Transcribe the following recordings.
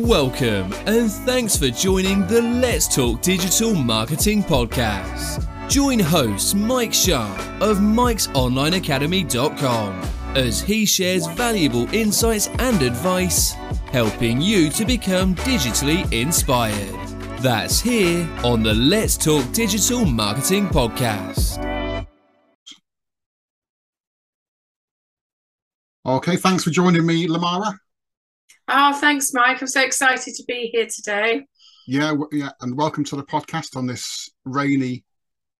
Welcome and thanks for joining the Let's Talk Digital Marketing Podcast. Join host Mike Sharp of mikesonlineacademy.com as he shares valuable insights and advice, helping you to become digitally inspired. That's here on the Let's Talk Digital Marketing Podcast. Okay, thanks for joining me, Limarah. Oh, thanks, Mike. I'm so excited to be here today. Yeah, yeah, and welcome to the podcast on this rainy,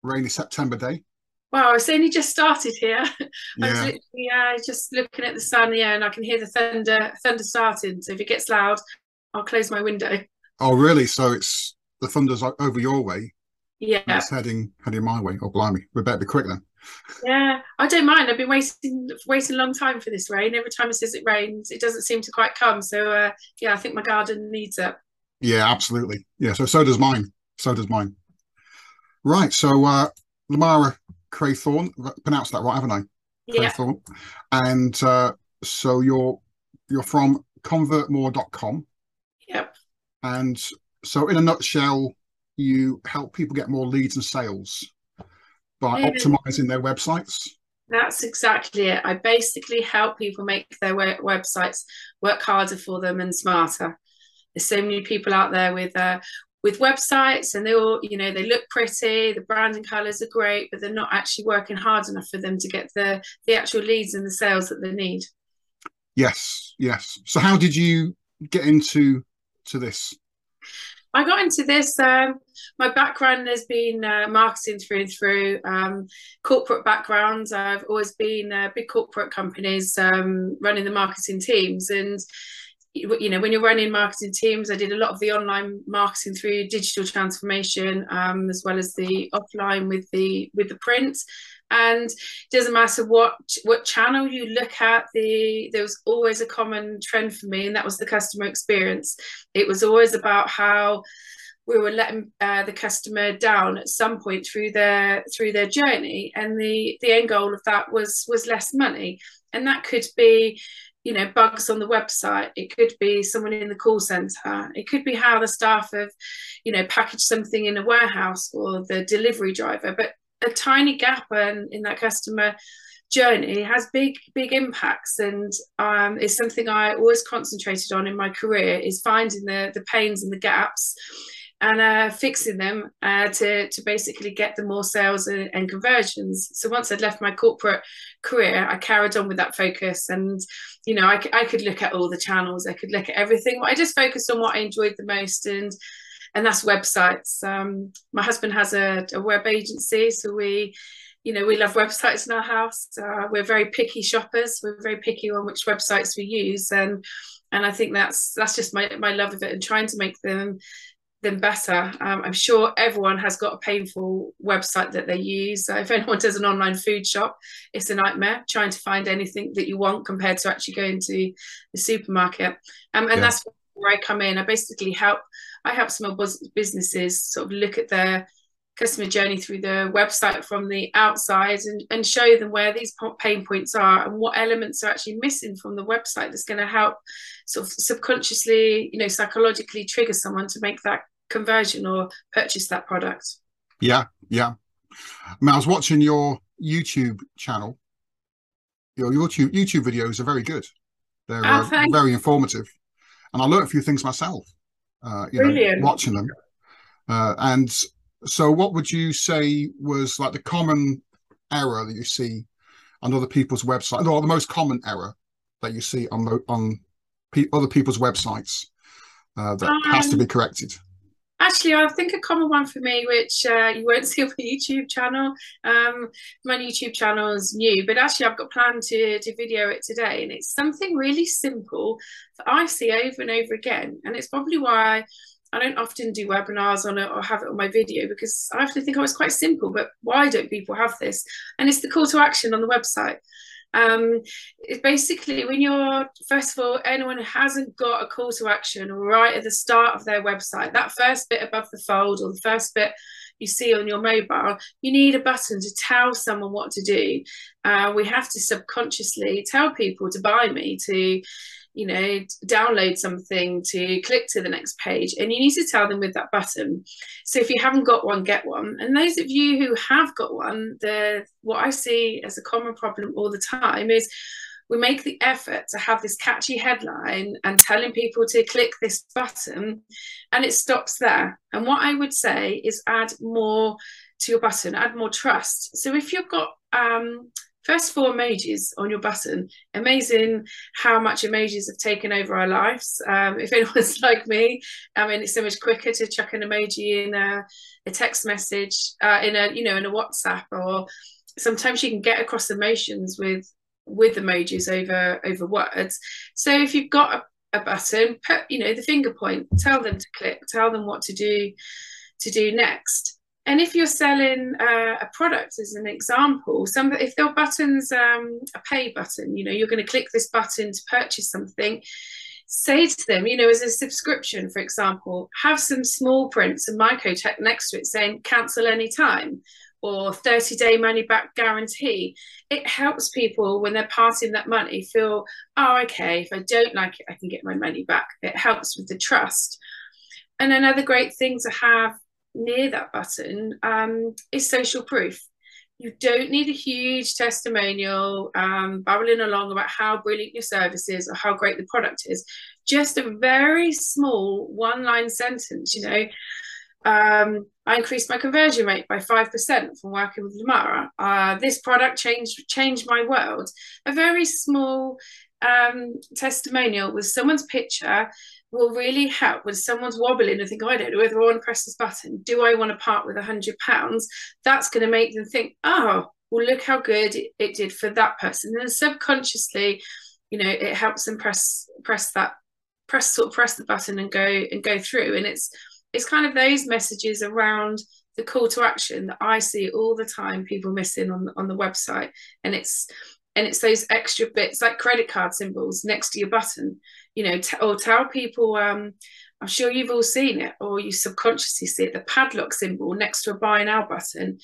rainy September day. Wow, it's only just started here. Yeah. I was literally uh, just looking at the sun, yeah, and I can hear the thunder, thunder starting. So if it gets loud, I'll close my window. Oh, really? So it's the thunder's over your way. Yeah, it's heading heading my way. Oh, blimey, we better be quick then. Yeah, I don't mind. I've been waiting waiting a long time for this rain. Every time it says it rains, it doesn't seem to quite come. So uh, yeah, I think my garden needs it. Yeah, absolutely. Yeah, so so does mine. So does mine. Right. So uh Limarah Crathorne, pronounced that right, haven't I? Yeah. Craythorne. And uh, so you're you're from convertmore.com. Yep. And so in a nutshell, you help people get more leads and sales by optimizing their websites? That's exactly it. I basically help people make their websites work harder for them and smarter. There's so many people out there with uh, with websites, and they all, you know, they look pretty. The branding colors are great, but they're not actually working hard enough for them to get the the actual leads and the sales that they need. Yes, yes. So, how did you get into to this? I got into this. Um, my background has been uh, marketing through and through, um, corporate background. I've always been uh, big corporate companies um, running the marketing teams, and you know when you're running marketing teams, I did a lot of the online marketing through digital transformation, um, as well as the offline with the with the print and it doesn't matter what what channel you look at the there was always a common trend for me and that was the customer experience. It was always about how we were letting uh, the customer down at some point through their through their journey. And the the end goal of that was was less money. And that could be you know bugs on the website. It could be someone in the call center. It could be how the staff have you know packaged something in a warehouse or the delivery driver. But a tiny gap in, in that customer journey has big big impacts and um, it's something i always concentrated on in my career is finding the the pains and the gaps and uh, fixing them uh, to to basically get the more sales and, and, conversions. So once I'd left my corporate career, I carried on with that focus, and you know I, I could look at all the channels, I could look at everything. but I just focused on what I enjoyed the most, and and that's websites. Um, my husband has a, a, web agency, so we, you know, we love websites in our house. Uh, we're very picky shoppers. We're very picky on which websites we use, and and I think that's that's just my my love of it and trying to make them them better. Um, I'm sure everyone has got a painful website that they use. So if anyone does an online food shop, it's a nightmare trying to find anything that you want compared to actually going to the supermarket. Um, and yeah. that's where I come in. I basically help I help small businesses sort of look at their customer journey through the website from the outside and, and show them where these pain points are and what elements are actually missing from the website that's going to help sort of subconsciously, you know, psychologically trigger someone to make that conversion or purchase that product. Yeah, yeah. I, mean, I was watching your YouTube channel. Your YouTube YouTube videos are very good. They're oh, uh, very informative, and I learned a few things myself uh, you Brilliant. know, watching them. Uh, and so, what would you say was like the common error that you see on other people's websites, or the most common error that you see on on pe- other people's websites uh, that um, has to be um, corrected? Actually, I think a common one for me, which uh, you won't see on my YouTube channel. Um, my YouTube channel is new, but actually, I've got planned to to video it today, and it's something really simple that I see over and over again, and it's probably why I don't often do webinars on it or have it on my video because I often think, oh, it's quite simple, but why don't people have this? And it's the call to action on the website. Um, it's basically when you're, first of all, anyone who hasn't got a call to action right at the start of their website, that first bit above the fold or the first bit you see on your mobile, you need a button to tell someone what to do. Uh, we have to subconsciously tell people to buy me, to you know, download something to click to the next page. And you need to tell them with that button. So if you haven't got one, get one. And those of you who have got one, the what I see as a common problem all the time is we make the effort to have this catchy headline and telling people to click this button and it stops there and what i would say is add more to your button add more trust so if you've got um, first four emojis on your button amazing how much emojis have taken over our lives um, if anyone's like me i mean it's so much quicker to chuck an emoji in a, a text message uh, in a you know in a whatsapp or sometimes you can get across emotions with with emojis over over words. So if you've got a, a button, put you know the finger point, tell them to click, tell them what to do to do next. And if you're selling uh, a product, as an example, some if their buttons um, a pay button, you know you're going to click this button to purchase something. Say to them, you know, as a subscription, for example, have some small prints and micro text next to it saying cancel anytime or 30 day money back guarantee, it helps people when they're passing that money feel, oh, okay, if I don't like it, I can get my money back. It helps with the trust. And another great thing to have near that button um, is social proof. You don't need a huge testimonial um, babbling along about how brilliant your service is or how great the product is. Just a very small one line sentence, you know, um, I increased my conversion rate by 5% from working with Limarah. Uh, this product changed changed my world. A very small um, testimonial with someone's picture will really help when someone's wobbling and think, oh, I don't know whether I want to press this button. Do I want to part with a hundred pounds? That's going to make them think, oh, well, look how good it, it did for that person. And subconsciously, you know, it helps them press press that press sort of press the button and go and go through. And it's it's kind of those messages around the call to action that I see all the time people missing on on the website and it's and it's those extra bits like credit card symbols next to your button you know t- or tell people um I'm sure you've all seen it or you subconsciously see it the padlock symbol next to a buy now button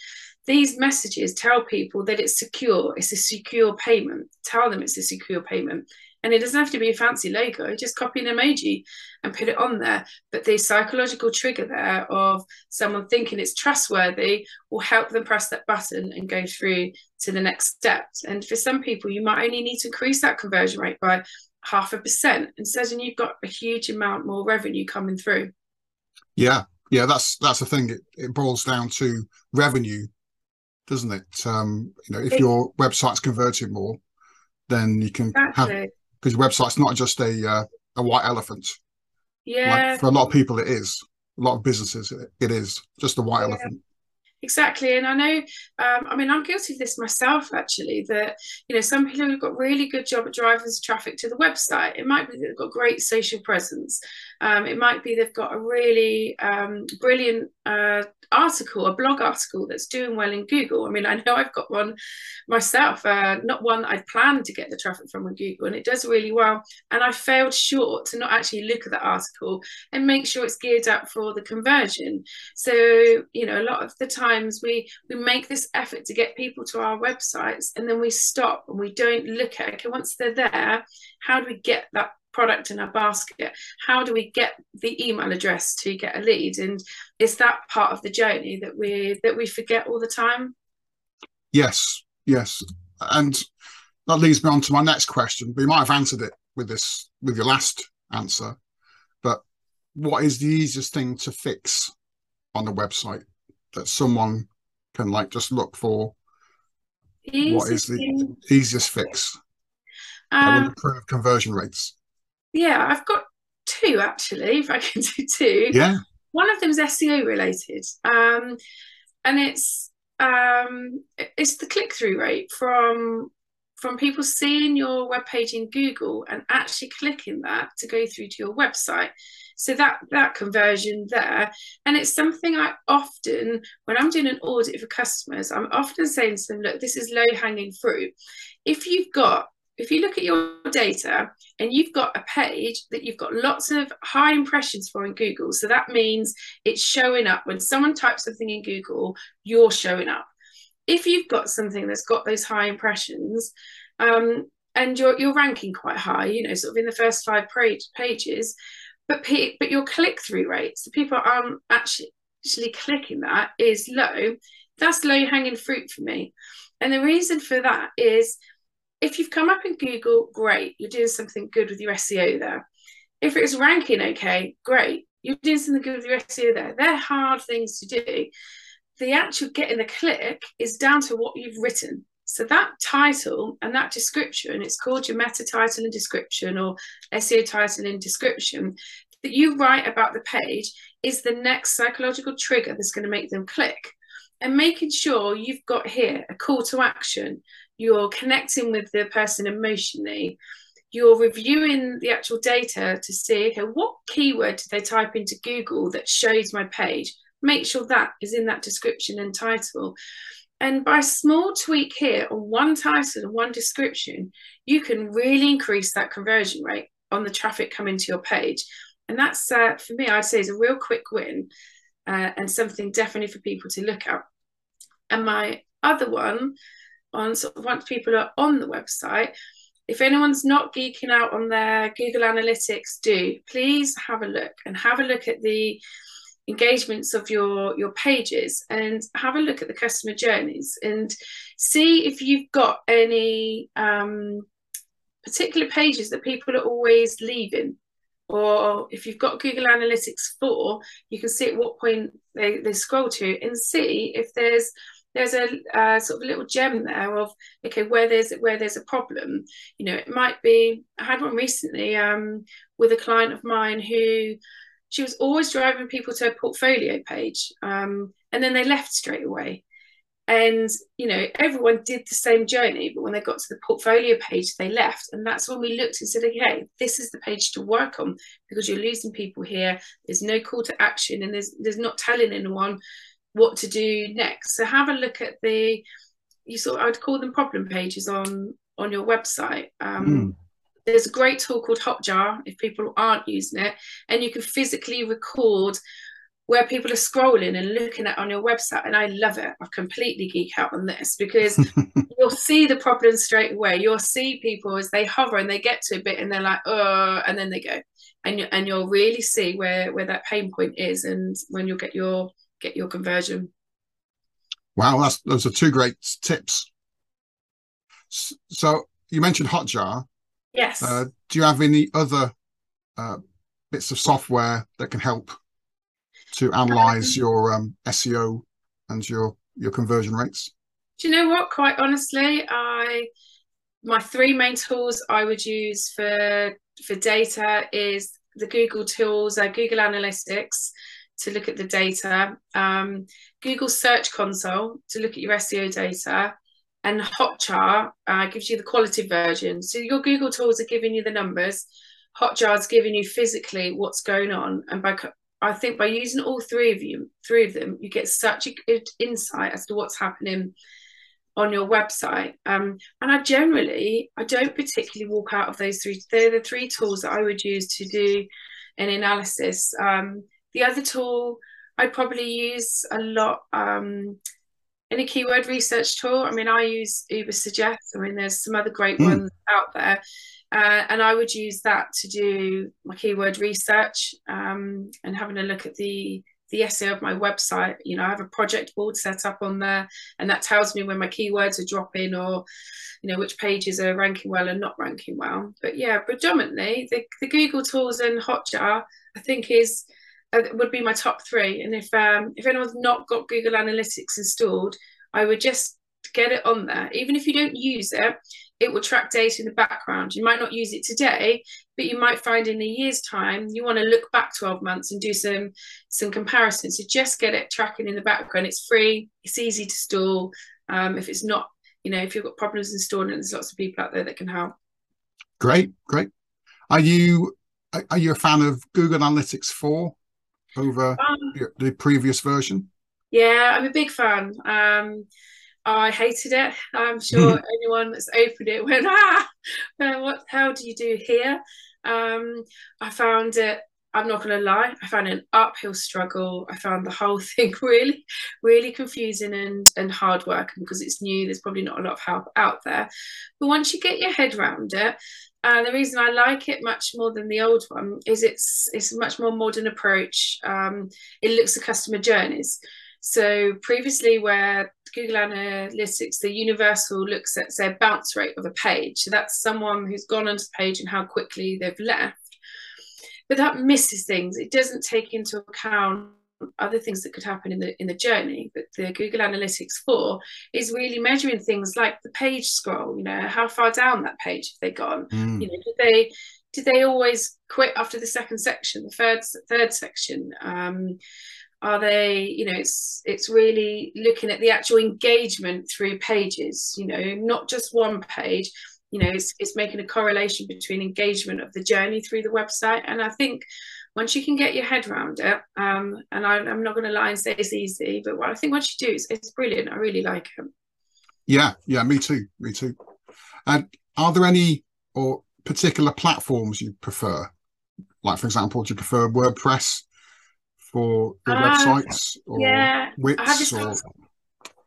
these messages tell people that it's secure it's a secure payment tell them it's a secure payment and it doesn't have to be a fancy logo, just copy an emoji and put it on there. But the psychological trigger there of someone thinking it's trustworthy will help them press that button and go through to the next step. And for some people, you might only need to increase that conversion rate by half a percent. And suddenly you've got a huge amount more revenue coming through. Yeah. Yeah, that's that's the thing. It, it boils down to revenue, doesn't it? Um, you know, if it, your website's converting more, then you can exactly. have because your website's not just a uh, a white elephant. Yeah. Like for a lot of people, it is. A lot of businesses, it, it is just a white yeah. elephant. Exactly, and I know. Um, I mean, I'm guilty of this myself. Actually, that you know, some people have got really good job at driving traffic to the website. It might be they've got great social presence. Um, it might be they've got a really um, brilliant uh, article, a blog article that's doing well in Google. I mean, I know I've got one myself, uh, not one I'd planned to get the traffic from on Google, and it does really well. And I failed short to not actually look at that article and make sure it's geared up for the conversion. So, you know, a lot of the times we we make this effort to get people to our websites, and then we stop and we don't look at okay, once they're there, how do we get that product in our basket how do we get the email address to get a lead? And is that part of the journey that we that we forget all the time? Yes yes. And that leads me on to my next question. But you might have answered it with this with your last answer. But what is the easiest thing to fix on the website that someone can like just look for? What is the thing. easiest fix? Um, that would improve conversion rates yeah, I've got two actually, if I can do two. Yeah. One of them is SEO related. Um, and it's um, it's the click through rate from from people seeing your web page in Google and actually clicking that to go through to your website. So that that conversion there, and it's something I often, when I'm doing an audit for customers, I'm often saying to them, look, this is low hanging fruit. If you've got if you look at your data and you've got a page that you've got lots of high impressions for in Google, so that means it's showing up when someone types something in Google, you're showing up. If you've got something that's got those high impressions, um, and you're you're ranking quite high, you know, sort of in the first five page, pages, but but your click through rates, the people aren't actually actually clicking that is low. That's low hanging fruit for me, and the reason for that is if you've come up in Google, great, you're doing something good with your SEO there. If it's ranking okay, great, you're doing something good with your SEO there. They're hard things to do. The actual getting the click is down to what you've written. So that title and that description, it's called your meta title and description or SEO title and description that you write about the page is the next psychological trigger that's going to make them click. And making sure you've got here a call to action, you're connecting with the person emotionally, you're reviewing the actual data to see okay, what keyword did they type into Google that shows my page. Make sure that is in that description and title. And by small tweak here on one title and one description, you can really increase that conversion rate on the traffic coming to your page. And that's, uh, for me, I'd say is a real quick win uh, and something definitely for people to look at. And my other one, on sort of once people are on the website, if anyone's not geeking out on their Google Analytics, do please have a look and have a look at the engagements of your your pages and have a look at the customer journeys and see if you've got any um, particular pages that people are always leaving. Or if you've got Google Analytics 4 you can see at what point they, they scroll to and see if there's there's a uh, sort of little gem there of okay where there's where there's a problem. You know it might be i had one recently um, with a client of mine who she was always driving people to a portfolio page um, and then they left straight away. And you know everyone did the same journey but when they got to the portfolio page they left. And that's when we looked and said okay this is the page to work on because you're losing people here. There's no call to action and there's there's not telling anyone what to do next so have a look at the you sort of, i'd call them problem pages on on your website um, mm there's a great tool called Hotjar if people aren't using it, and you can physically record where people are scrolling and looking at on your website. And I love it. I've completely geek out on this because you'll see the problem straight away. You'll see people as they hover and they get to a bit and they're like, oh, and then they go. And you and you'll really see where where that pain point is and when you'll get your get your conversion. Wow, that's those are two great tips. So you mentioned Hotjar. Yes. Uh, do you have any other uh, bits of software that can help to analyze um, your um, SEO and your your conversion rates? Do you know what? Quite honestly, I my three main tools I would use for for data is the Google tools, uh, Google Analytics to look at the data, um, Google Search Console to look at your SEO data, and Hotjar uh, gives you the quality version. So your Google tools are giving you the numbers. Hotjar's giving you physically what's going on, and by I think by using all three of you, three of them, you get such a good insight as to what's happening on your website. Um, and I generally, I don't particularly walk out of those three. They're the three tools that I would use to do an analysis. Um, the other tool I'd probably use a lot. Um, a keyword research tool. I mean, I use Ubersuggest. I mean, there's some other great mm. ones out there. Uh, and I would use that to do my keyword research um, and having a look at the the SEO of my website. You know, I have a project board set up on there, and that tells me when my keywords are dropping or, you know, which pages are ranking well and not ranking well. But yeah, predominantly the, the Google tools and Hotjar, I think is uh, would be my top three. And if um, if anyone's not got Google Analytics installed, I would just get it on there. Even if you don't use it, it will track data in the background. You might not use it today, but you might find in a year's time you want to look back 12 months and do some some comparisons. So just get it tracking in the background. It's free. It's easy to install. Um, if it's not, you know, if you've got problems installing it, there's lots of people out there that can help. Great, great. Are you are you a fan of Google Analytics 4? Over um, the previous version? Yeah, I'm a big fan. Um, I hated it. I'm sure anyone that's opened it went, ah, what how do you do here? Um, I found it I'm not going to lie, I found an uphill struggle. I found the whole thing really, really confusing and, and hard work. And because it's new, there's probably not a lot of help out there. But once you get your head around it, and the reason I like it much more than the old one is it's it's a much more modern approach. Um, it looks at customer journeys. So previously, where Google Analytics, the universal looks at say bounce rate of a page. So that's someone who's gone onto the page and how quickly they've left but that misses things. It doesn't take into account other things that could happen in the in the journey but the google analytics 4 is really measuring things like the page scroll you know how far down that page have they gone? Mm. you know did they did they always quit after the second section the third third section? Um are they you know it's it's really looking at the actual engagement through pages you know not just one page. You know it's, it's making a correlation between engagement of the journey through the website. And i think once you can get your head around it um, and I, am not going to lie and say it's easy but what i think once you do it's, it's brilliant. I really like it. Yeah yeah me too me too. And are there any or particular platforms you prefer? Like for example do you prefer wordpress for your uh, websites or yeah Wix or...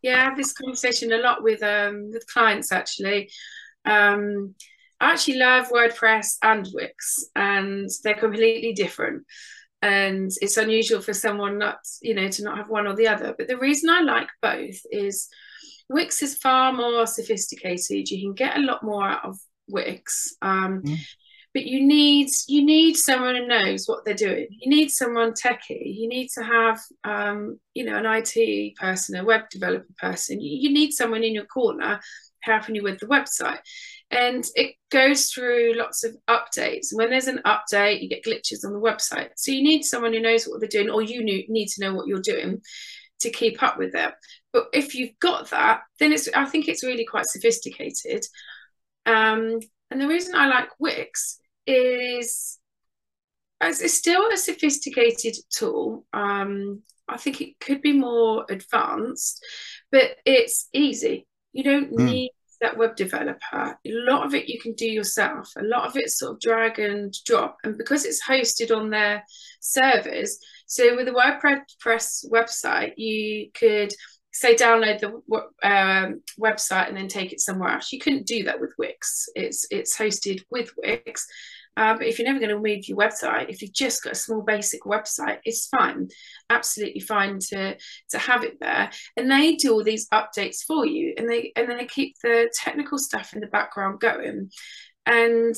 yeah i have this conversation a lot with um with clients actually. Um, I actually love WordPress and Wix, and they're completely different. And it's unusual for someone not, you know, to not have one or the other. But the reason I like both is Wix is far more sophisticated. You can get a lot more out of Wix. Um, mm. But you need you need someone who knows what they're doing. You need someone techie. You need to have um, you know an IT person, a web developer person. You, you need someone in your corner helping you with the website. And it goes through lots of updates. When there's an update, you get glitches on the website. So you need someone who knows what they're doing, or you need to know what you're doing to keep up with it. But if you've got that, then it's I think it's really quite sophisticated. Um, and the reason I like Wix is it's still a sophisticated tool. Um, I think it could be more advanced, but it's easy. You don't mm. need that web developer. A lot of it you can do yourself. A lot of it's sort of drag and drop. And because it's hosted on their servers, so with a WordPress website, you could say download the um, website and then take it somewhere else. You couldn't do that with Wix. It's it's hosted with Wix, but if you're never going to move your website, if you've just got a small basic website, it's fine, absolutely fine to to have it there. And they do all these updates for you, and they and they keep the technical stuff in the background going. And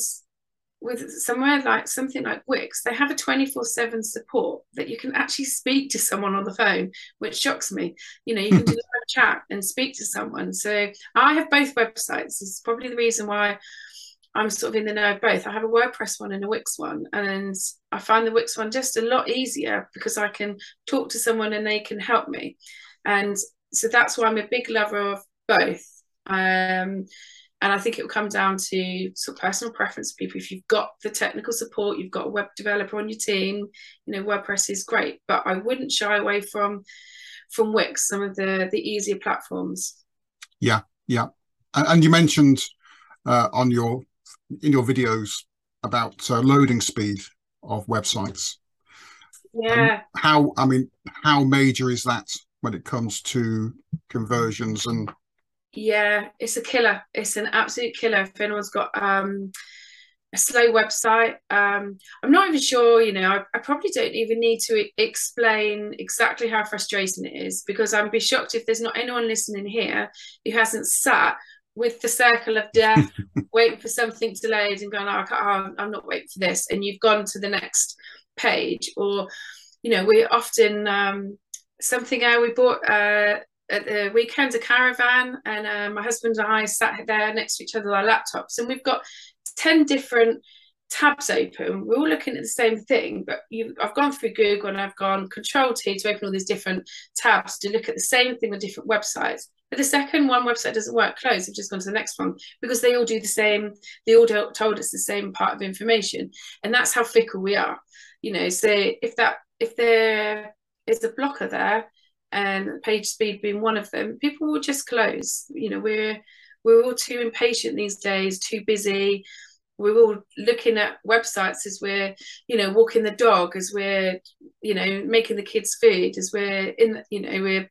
with somewhere like something like Wix, they have a 24 7 support that you can actually speak to someone on the phone, which shocks me. You know, you can do a chat and speak to someone. So I have both websites. This is probably the reason why I'm sort of in the know of both. I have a WordPress one and a Wix one, and I find the Wix one just a lot easier because I can talk to someone and they can help me, and so that's why I'm a big lover of both. Um, and I think it will come down to sort of personal preference for people. If you've got the technical support, you've got a web developer on your team, you know WordPress is great, but I wouldn't shy away from from Wix, some of the the easier platforms. Yeah, yeah, and, and you mentioned uh, on your in your videos about uh, loading speed of websites. Yeah. Um, how I mean, how major is that when it comes to conversions and? Yeah, it's a killer. It's an absolute killer. If anyone's got um, a slow website, um, I'm not even sure. You know, I, I probably don't even need to explain exactly how frustrating it is because I'd be shocked if there's not anyone listening here who hasn't sat with the circle of death, waiting for something to load and going, oh, oh, I'm not waiting for this. And you've gone to the next page. Or, you know, we often, um, something uh, we bought uh, at the weekend, a caravan, and uh, my husband and I sat there next to each other with our laptops, and we've got 10 different tabs open. We're all looking at the same thing, but you, I've gone through Google and I've gone Control T to open all these different tabs to look at the same thing on different websites. But the second one website doesn't work, close. I've just gone to the next one because they all do the same. They all told us the same part of information, and that's how fickle we are. You know, so if that if there is a blocker there, and page speed being one of them, people will just close. You know, we're we're all too impatient these days, too busy we're all looking at websites as we're you know walking the dog as we're you know making the kids food as we're in you know we're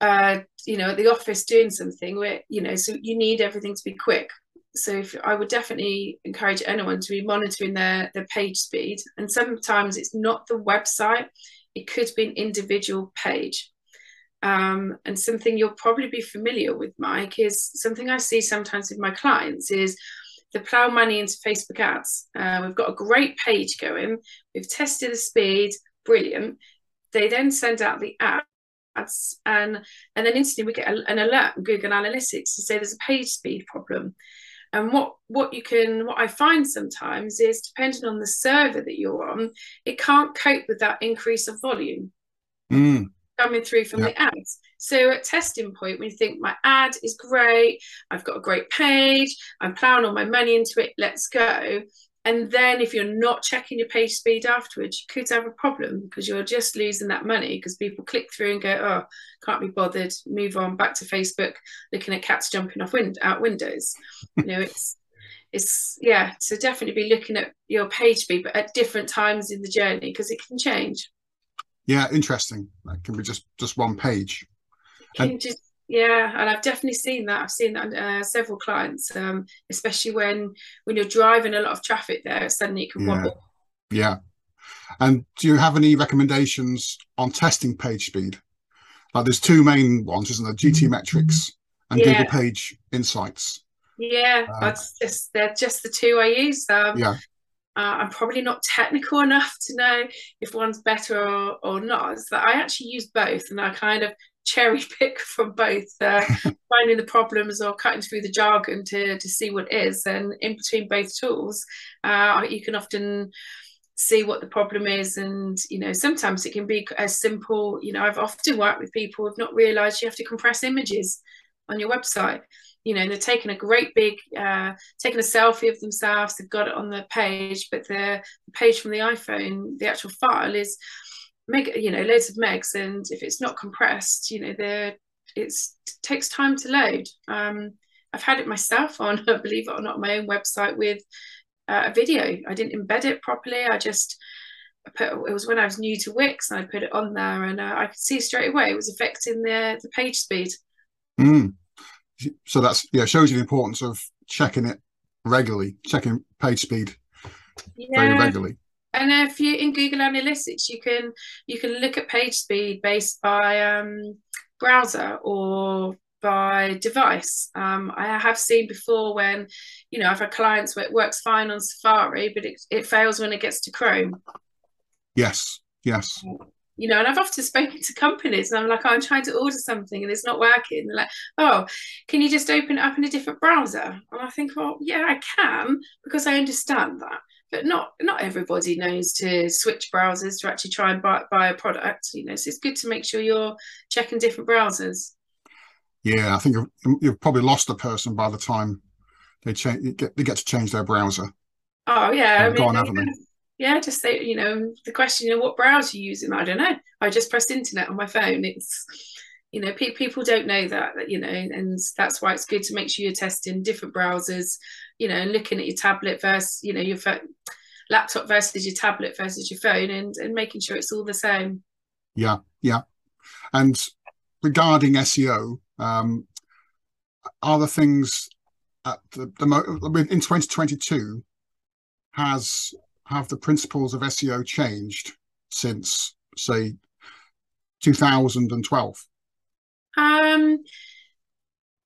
uh you know at the office doing something. Where you know so you need everything to be quick. So if, I would definitely encourage anyone to be monitoring their their page speed. And sometimes it's not the website it could be an individual page. Um, and something you'll probably be familiar with Mike is something I see sometimes with my clients is the plow money into Facebook ads. Uh, we've got a great page going. We've tested the speed, brilliant. They then send out the ads, and and then instantly we get an alert Google Analytics to say there's a page speed problem. And what what you can what I find sometimes is depending on the server that you're on, it can't cope with that increase of volume. Mm coming through from the ads. So at testing point, when you think my ad is great, I've got a great page, I'm plowing all my money into it, let's go. And then if you're not checking your page speed afterwards, you could have a problem because you're just losing that money because people click through and go, oh, can't be bothered, move on back to Facebook, looking at cats jumping off wind out windows. you know, it's it's yeah, so definitely be looking at your page speed, but at different times in the journey because it can change. Yeah, interesting. That can be just just one page. And, just, yeah, and I've definitely seen that. I've seen that uh, several clients, um, especially when when you're driving a lot of traffic there, suddenly it can yeah. wobble. Yeah. And do you have any recommendations on testing page speed? Like there's two main ones, isn't there? GTmetrix and yeah. Google Page Insights. Yeah, uh, that's just they're just the two I use. Um, yeah. Uh, I'm probably not technical enough to know if one's better or, or not. It's that I actually use both and I kind of cherry pick from both, uh, finding the problems or cutting through the jargon to, to see what is. And in between both tools, uh, you can often see what the problem is and you know sometimes it can be as simple you know i've often worked with people who've not realized you have to compress images on your website you know, they're taking a great big, uh, taking a selfie of themselves. They've got it on the page, but the page from the iPhone, the actual file is mega, you know, loads of megs, and if it's not compressed, you know, there it's it takes time to load. Um, I've had it myself on, believe it or not, my own website with uh, a video. I didn't embed it properly. I just put it was when I was new to Wix, and I put it on there, and uh, I could see straight away it was affecting the the page speed. Mm so that's yeah shows you the importance of checking it regularly checking page speed yeah. very regularly. And if you in google analytics you can you can look at page speed based by um, browser or by device. Um, i have seen before when you know i've had clients where it works fine on safari but it, it fails when it gets to chrome. Yes yes you know, and I've often spoken to companies and I'm like, oh, I'm trying to order something and it's not working. They're like, oh, can you just open it up in a different browser? And I think, well, yeah, I can because I understand that. But not not everybody knows to switch browsers to actually try and buy, buy a product. You know, so it's good to make sure you're checking different browsers. Yeah, I think you've, you've probably lost a person by the time they change get they get to change their browser. Oh yeah, I mean, on, yeah, just say, you know, the question, you know, what browser you using? I don't know. I just pressed internet on my phone. It's, you know, pe- people don't know that, you know, and that's why it's good to make sure you're testing different browsers, you know, and looking at your tablet versus, you know, your laptop versus your tablet versus your phone and, and making sure it's all the same. Yeah, yeah. And regarding SEO, um, are the things at the, the in 2022 has have the principles of SEO changed since, say, 2012? Um,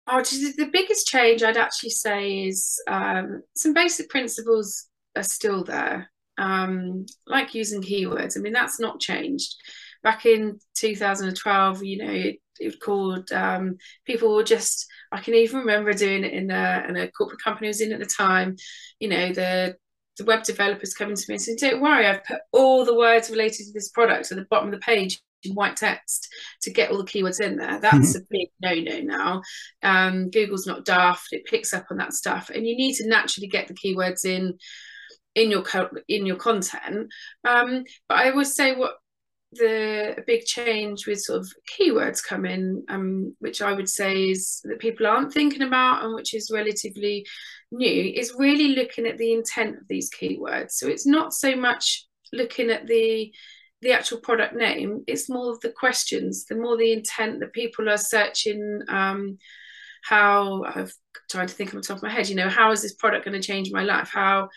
oh, the biggest change I'd actually say is um, some basic principles are still there, um, like using keywords. I mean, that's not changed. Back in 2012, you know, it, it called um, people were just. I can even remember doing it in a, in a corporate company I was in at the time. You know, the the web developers coming to me and saying, "Don't worry, I've put all the words related to this product at the bottom of the page in white text to get all the keywords in there." That's a big no-no now. Um, Google's not daft; it picks up on that stuff, and you need to naturally get the keywords in in your co- in your content. Um, but I would say what the big change with sort of keywords come in, um, which I would say is that people aren't thinking about and which is relatively new, is really looking at the intent of these keywords. So it's not so much looking at the the actual product name, it's more of the questions, the more the intent that people are searching um, how I've tried to think on the top of my head, you know, how is this product going to change my life? How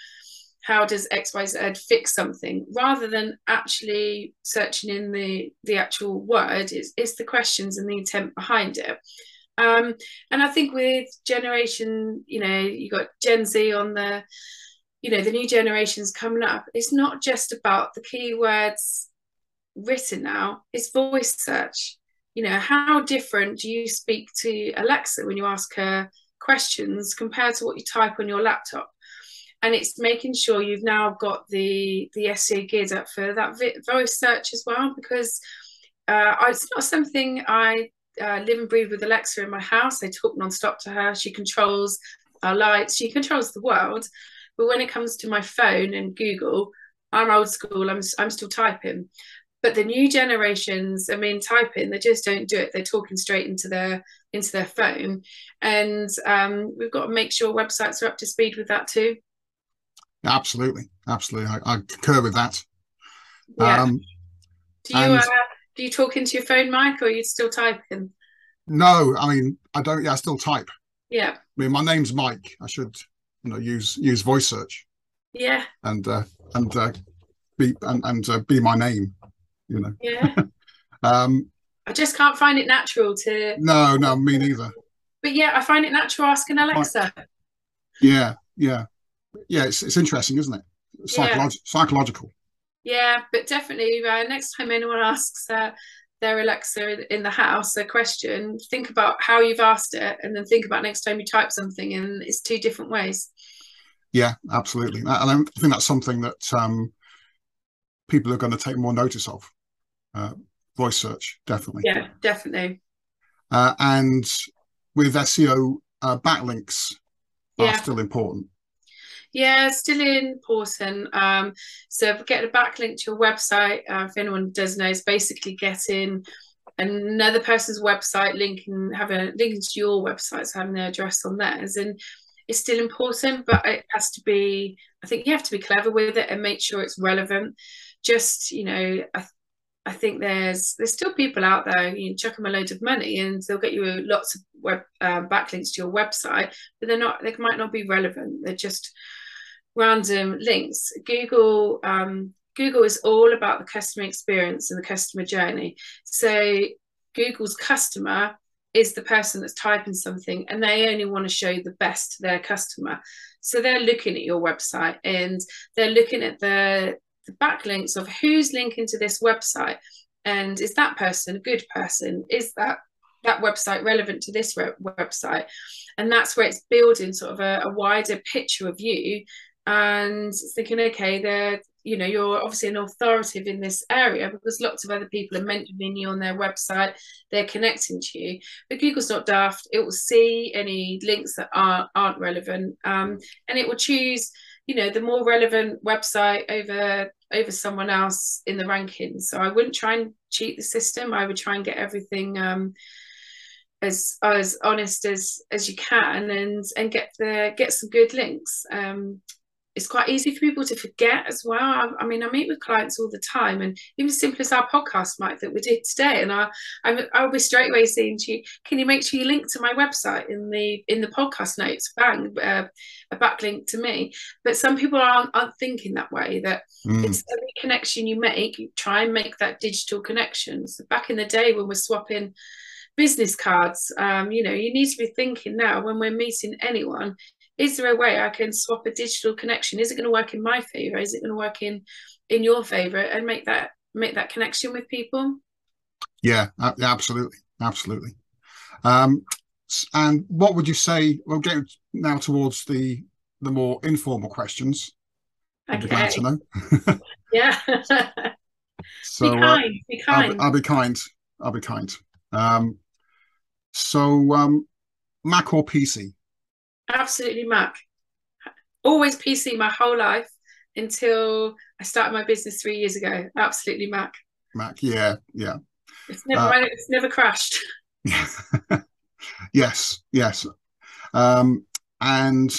how does xyz fix something rather than actually searching in the the actual word it's, it's the questions and the intent behind it um, and i think with generation you know you got gen z on the you know the new generations coming up it's not just about the keywords written now it's voice search. You know how different do you speak to alexa when you ask her questions compared to what you type on your laptop? And it's making sure you've now got the the SEO geared up for that voice search as well because uh, it's not something I uh, live and breathe with Alexa in my house. I talk nonstop to her. She controls our lights. She controls the world. But when it comes to my phone and Google, I'm old school. I'm I'm still typing. But the new generations, I mean, typing, they just don't do it. They're talking straight into their into their phone, and um, we've got to make sure websites are up to speed with that too. Absolutely, absolutely. I, I concur with that. Yeah. Um, do you and, uh, do you talk into your phone, Mike, or are you still typing? No, I mean I don't. Yeah, I still type. Yeah. I mean, my name's Mike. I should, you know, use use voice search. Yeah. And uh, and uh, be and, and uh, be my name. You know. Yeah. um. I just can't find it natural to. No, no, me neither. But yeah, I find it natural asking Alexa. Yeah, yeah yeah, it's, it's interesting, isn't it? Psycholog- yeah. Psychological. Yeah, but definitely uh, next time anyone asks uh, their Alexa in the house a question, think about how you've asked it, and then think about next time you type something, and it's two different ways. Yeah, absolutely, and I think that's something that um, people are going to take more notice of. Uh, voice search, definitely. Yeah, definitely. Uh, and with SEO, uh, backlinks are still important. Yeah, still important. Um, so get a backlink to your website. Uh, if anyone does know, it's basically getting another person's website linking having linking to your website, so having their address on theirs. And it's still important, but it has to be. I think you have to be clever with it and make sure it's relevant. Just you know, I, I think there's there's still people out there. You chuck them a load of money and they'll get you lots of web uh, backlinks to your website, but they're not. They might not be relevant. They're just random links. Google um, Google is all about the customer experience and the customer journey. So Google's customer is the person that's typing something and they only want to show the best to their customer. So they're looking at your website and they're looking at the the backlinks of who's linking to this website and is that person a good person is that that website relevant to this website and that's where it's building sort of a, a wider picture of you and thinking okay they're you know you're obviously an authoritative in this area because lots of other people are mentioning you on their website they're connecting to you but google's not daft it will see any links that aren't, aren't relevant um, and it will choose you know the more relevant website over over someone else in the rankings. So I wouldn't try and cheat the system. I would try and get everything um, as as honest as as you can and and get the get some good links. Um, it's quite easy for people to forget as well. I, I, mean, I meet with clients all the time, and even as simple as our podcast, Mike, that we did today, and I, I I'll be straight away saying to you, "Can you make sure you link to my website in the in the podcast notes?" Bang, uh, a backlink to me. But some people aren't aren't thinking that way. That mm. it's every connection you make, you try and make that digital connection. So back in the day when we're swapping business cards um, you know you need to be thinking now when we're meeting anyone is there a way I can swap a digital connection? Is it going to work in my favor? Is it going to work in in your favor and make that make that connection with people? Yeah, absolutely, absolutely. Um, and what would you say? We'll get now towards the the more informal questions. Okay. Be glad to know. yeah. so be kind. Uh, be kind. I'll, I'll, be kind. I'll be kind. Um, so um, Mac or PC? Absolutely Mac. Always PC my whole life until I started my business three years ago. Absolutely Mac. Mac. Yeah, yeah. It's never uh, it's never crashed. yes, yes. Um, and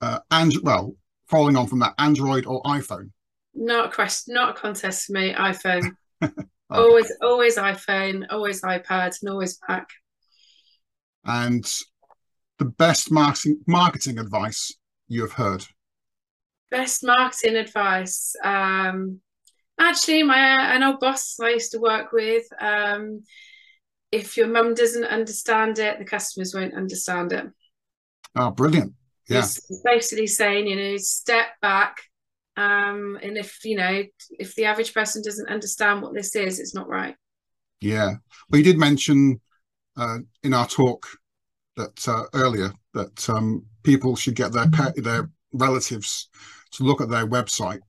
uh, and well, following on from that, Android or iPhone? Not a question, not a contest for me. iPhone. okay. Always, always iPhone, always iPad, and always Mac. And the best marketing marketing advice you have heard? Best marketing advice. Um, actually, my an old boss I used to work with. Um, if your mum doesn't understand it, the customers won't understand it. Oh, brilliant! Yeah, He's basically saying, you know, step back. Um, and if you know, if the average person doesn't understand what this is, it's not right. Yeah, well, you did mention uh, in our talk that uh, earlier that um, people should get their pet, their relatives to look at their website.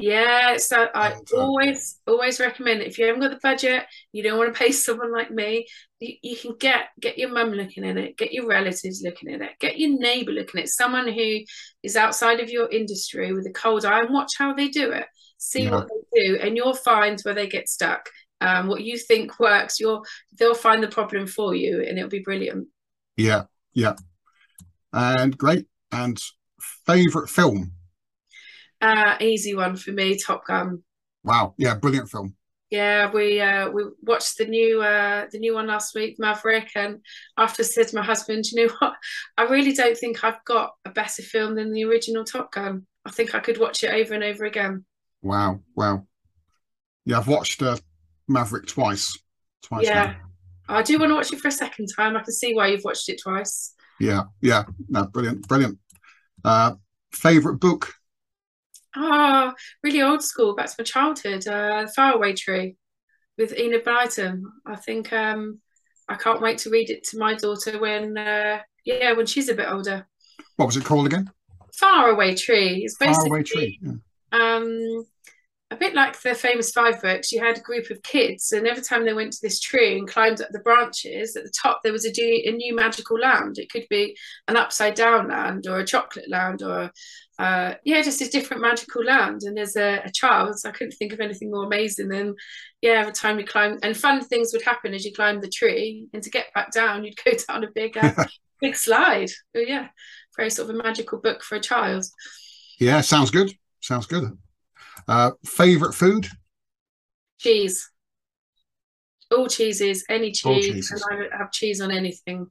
Yeah, so I and, uh, always always recommend if you haven't got the budget, you don't want to pay someone like me, you, you can get get your mum looking at it, get your relatives looking at it, get your neighbour looking at it, someone who is outside of your industry with a cold eye and watch how they do it. See yeah. what they do, and you'll find where they get stuck. Um, what you think works, you'll they'll find the problem for you, and it'll be brilliant. Yeah, yeah, and great. And favorite film? Uh, easy one for me, Top Gun. Wow, yeah, brilliant film. Yeah, we uh, we watched the new uh, the new one last week, Maverick, and after said to my husband, you know what, I really don't think I've got a better film than the original Top Gun. I think I could watch it over and over again. Wow, wow. Yeah, I've watched uh, Maverick twice. Twice. Yeah, now. I do want to watch it for a second time. I can see why you've watched it twice. Yeah, yeah, no, brilliant, brilliant. Uh, favorite book? Ah, oh, really old school, back to my childhood. Uh, Faraway Tree with Enid Blyton. I think um, I can't wait to read it to my daughter when, uh, yeah, when she's a bit older. What was it called again? Faraway Tree. It's basically Faraway Tree. Yeah. Um, a bit like the famous five books, you had a group of kids, and every time they went to this tree and climbed up the branches, at the top there was a, a new magical land. It could be an upside down land, or a chocolate land, or uh, yeah, just a different magical land. And as a, a, child, I couldn't think of anything more amazing than yeah, every time you climb, and fun things would happen as you climbed the tree, and to get back down, you'd go down a big uh, big slide. But yeah, very sort of a magical book for a child. Yeah, sounds good. Sounds good. Uh, favorite food? Cheese. All cheeses, any cheese, and I have cheese on anything.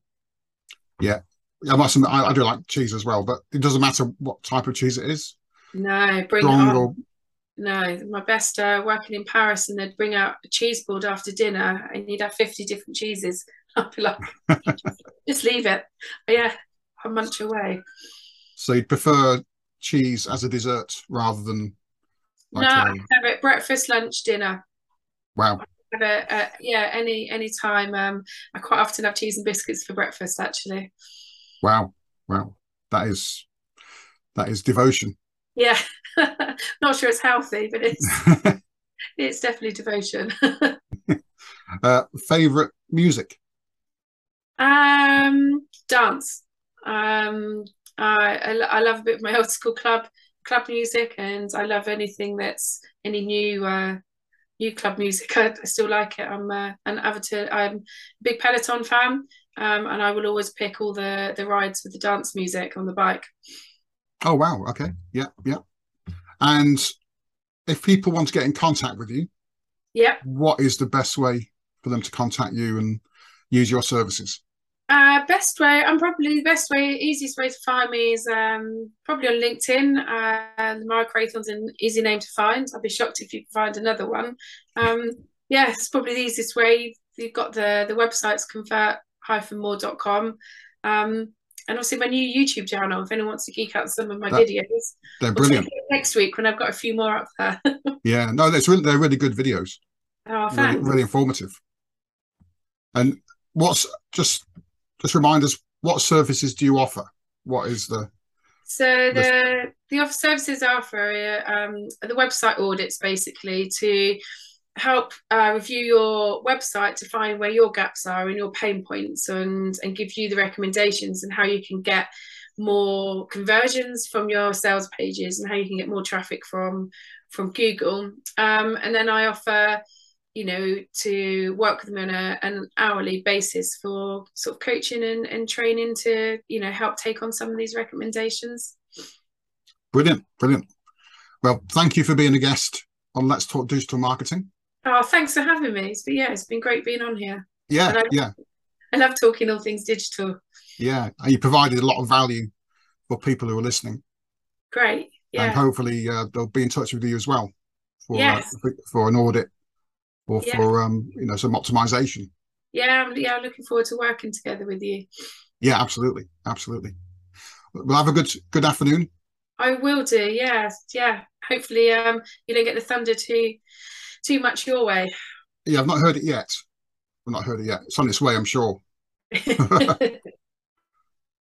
Yeah, I must admit, I, I, do like cheese as well, but it doesn't matter what type of cheese it is. No, bring Strong or... No, my best uh, working in Paris, and they'd bring out a cheese board after dinner, and you'd have fifty different cheeses. I'd be like, just leave it. But yeah, I munch away. So you'd prefer cheese as a dessert rather than no, I have it breakfast, lunch, dinner. Wow. have it, uh, yeah, any any time. Um, I quite often have cheese and biscuits for breakfast. Actually. Wow, wow, that is that is devotion. Yeah, not sure it's healthy, but it's it's definitely devotion. uh, favorite music? Um, dance. Um, I, I, I love a bit of my old school club club music, and I love anything that's any new uh, new club music. I, I still like it. I'm uh, an avid. I'm a big Peloton fan, um, and I will always pick all the the rides with the dance music on the bike. Oh wow! Okay, yeah, yeah. And if people want to get in contact with you, yeah, what is the best way for them to contact you and use your services? Uh, best way, and probably the best way, easiest way to find me is um, probably on LinkedIn. Uh, Mara Crathorne's an easy name to find. I'd be shocked if you could find another one. Um, yeah, it's probably the easiest way. You've got the the website's convert-more.com. Um, and also my new YouTube channel. If anyone wants to geek out some of my that, videos, they're brilliant. next week when I've got a few more up there. yeah, no, that's really they're really good videos. Oh, thanks. Really, really informative. And what's just just remind us what services do you offer? What is the so the the offer services are for um, the website audits basically to help uh, review your website to find where your gaps are and your pain points and and give you the recommendations and how you can get more conversions from your sales pages and how you can get more traffic from from Google. Um, and then I offer you know, to work with them on a, an hourly basis for sort of coaching and, and training to, you know, help take on some of these recommendations. Brilliant, brilliant. Well, thank you for being a guest on Let's Talk Digital Marketing. Oh, thanks for having me. It's been, yeah, it's been great being on here. Yeah, I, yeah. I love talking all things digital. Yeah, and you provided a lot of value for people who are listening. Great. Yeah. And hopefully uh, they'll be in touch with you as well for uh, yes. uh, for an audit or yeah. for um, you know some optimization. Yeah, I'm, yeah, looking forward to working together with you. Yeah, absolutely, absolutely. Well, have a good good afternoon. I will do. Yeah, yeah. Hopefully, um, you don't get the thunder too too much your way. Yeah, I've not heard it yet. I've not heard it yet. It's on its way, I'm sure.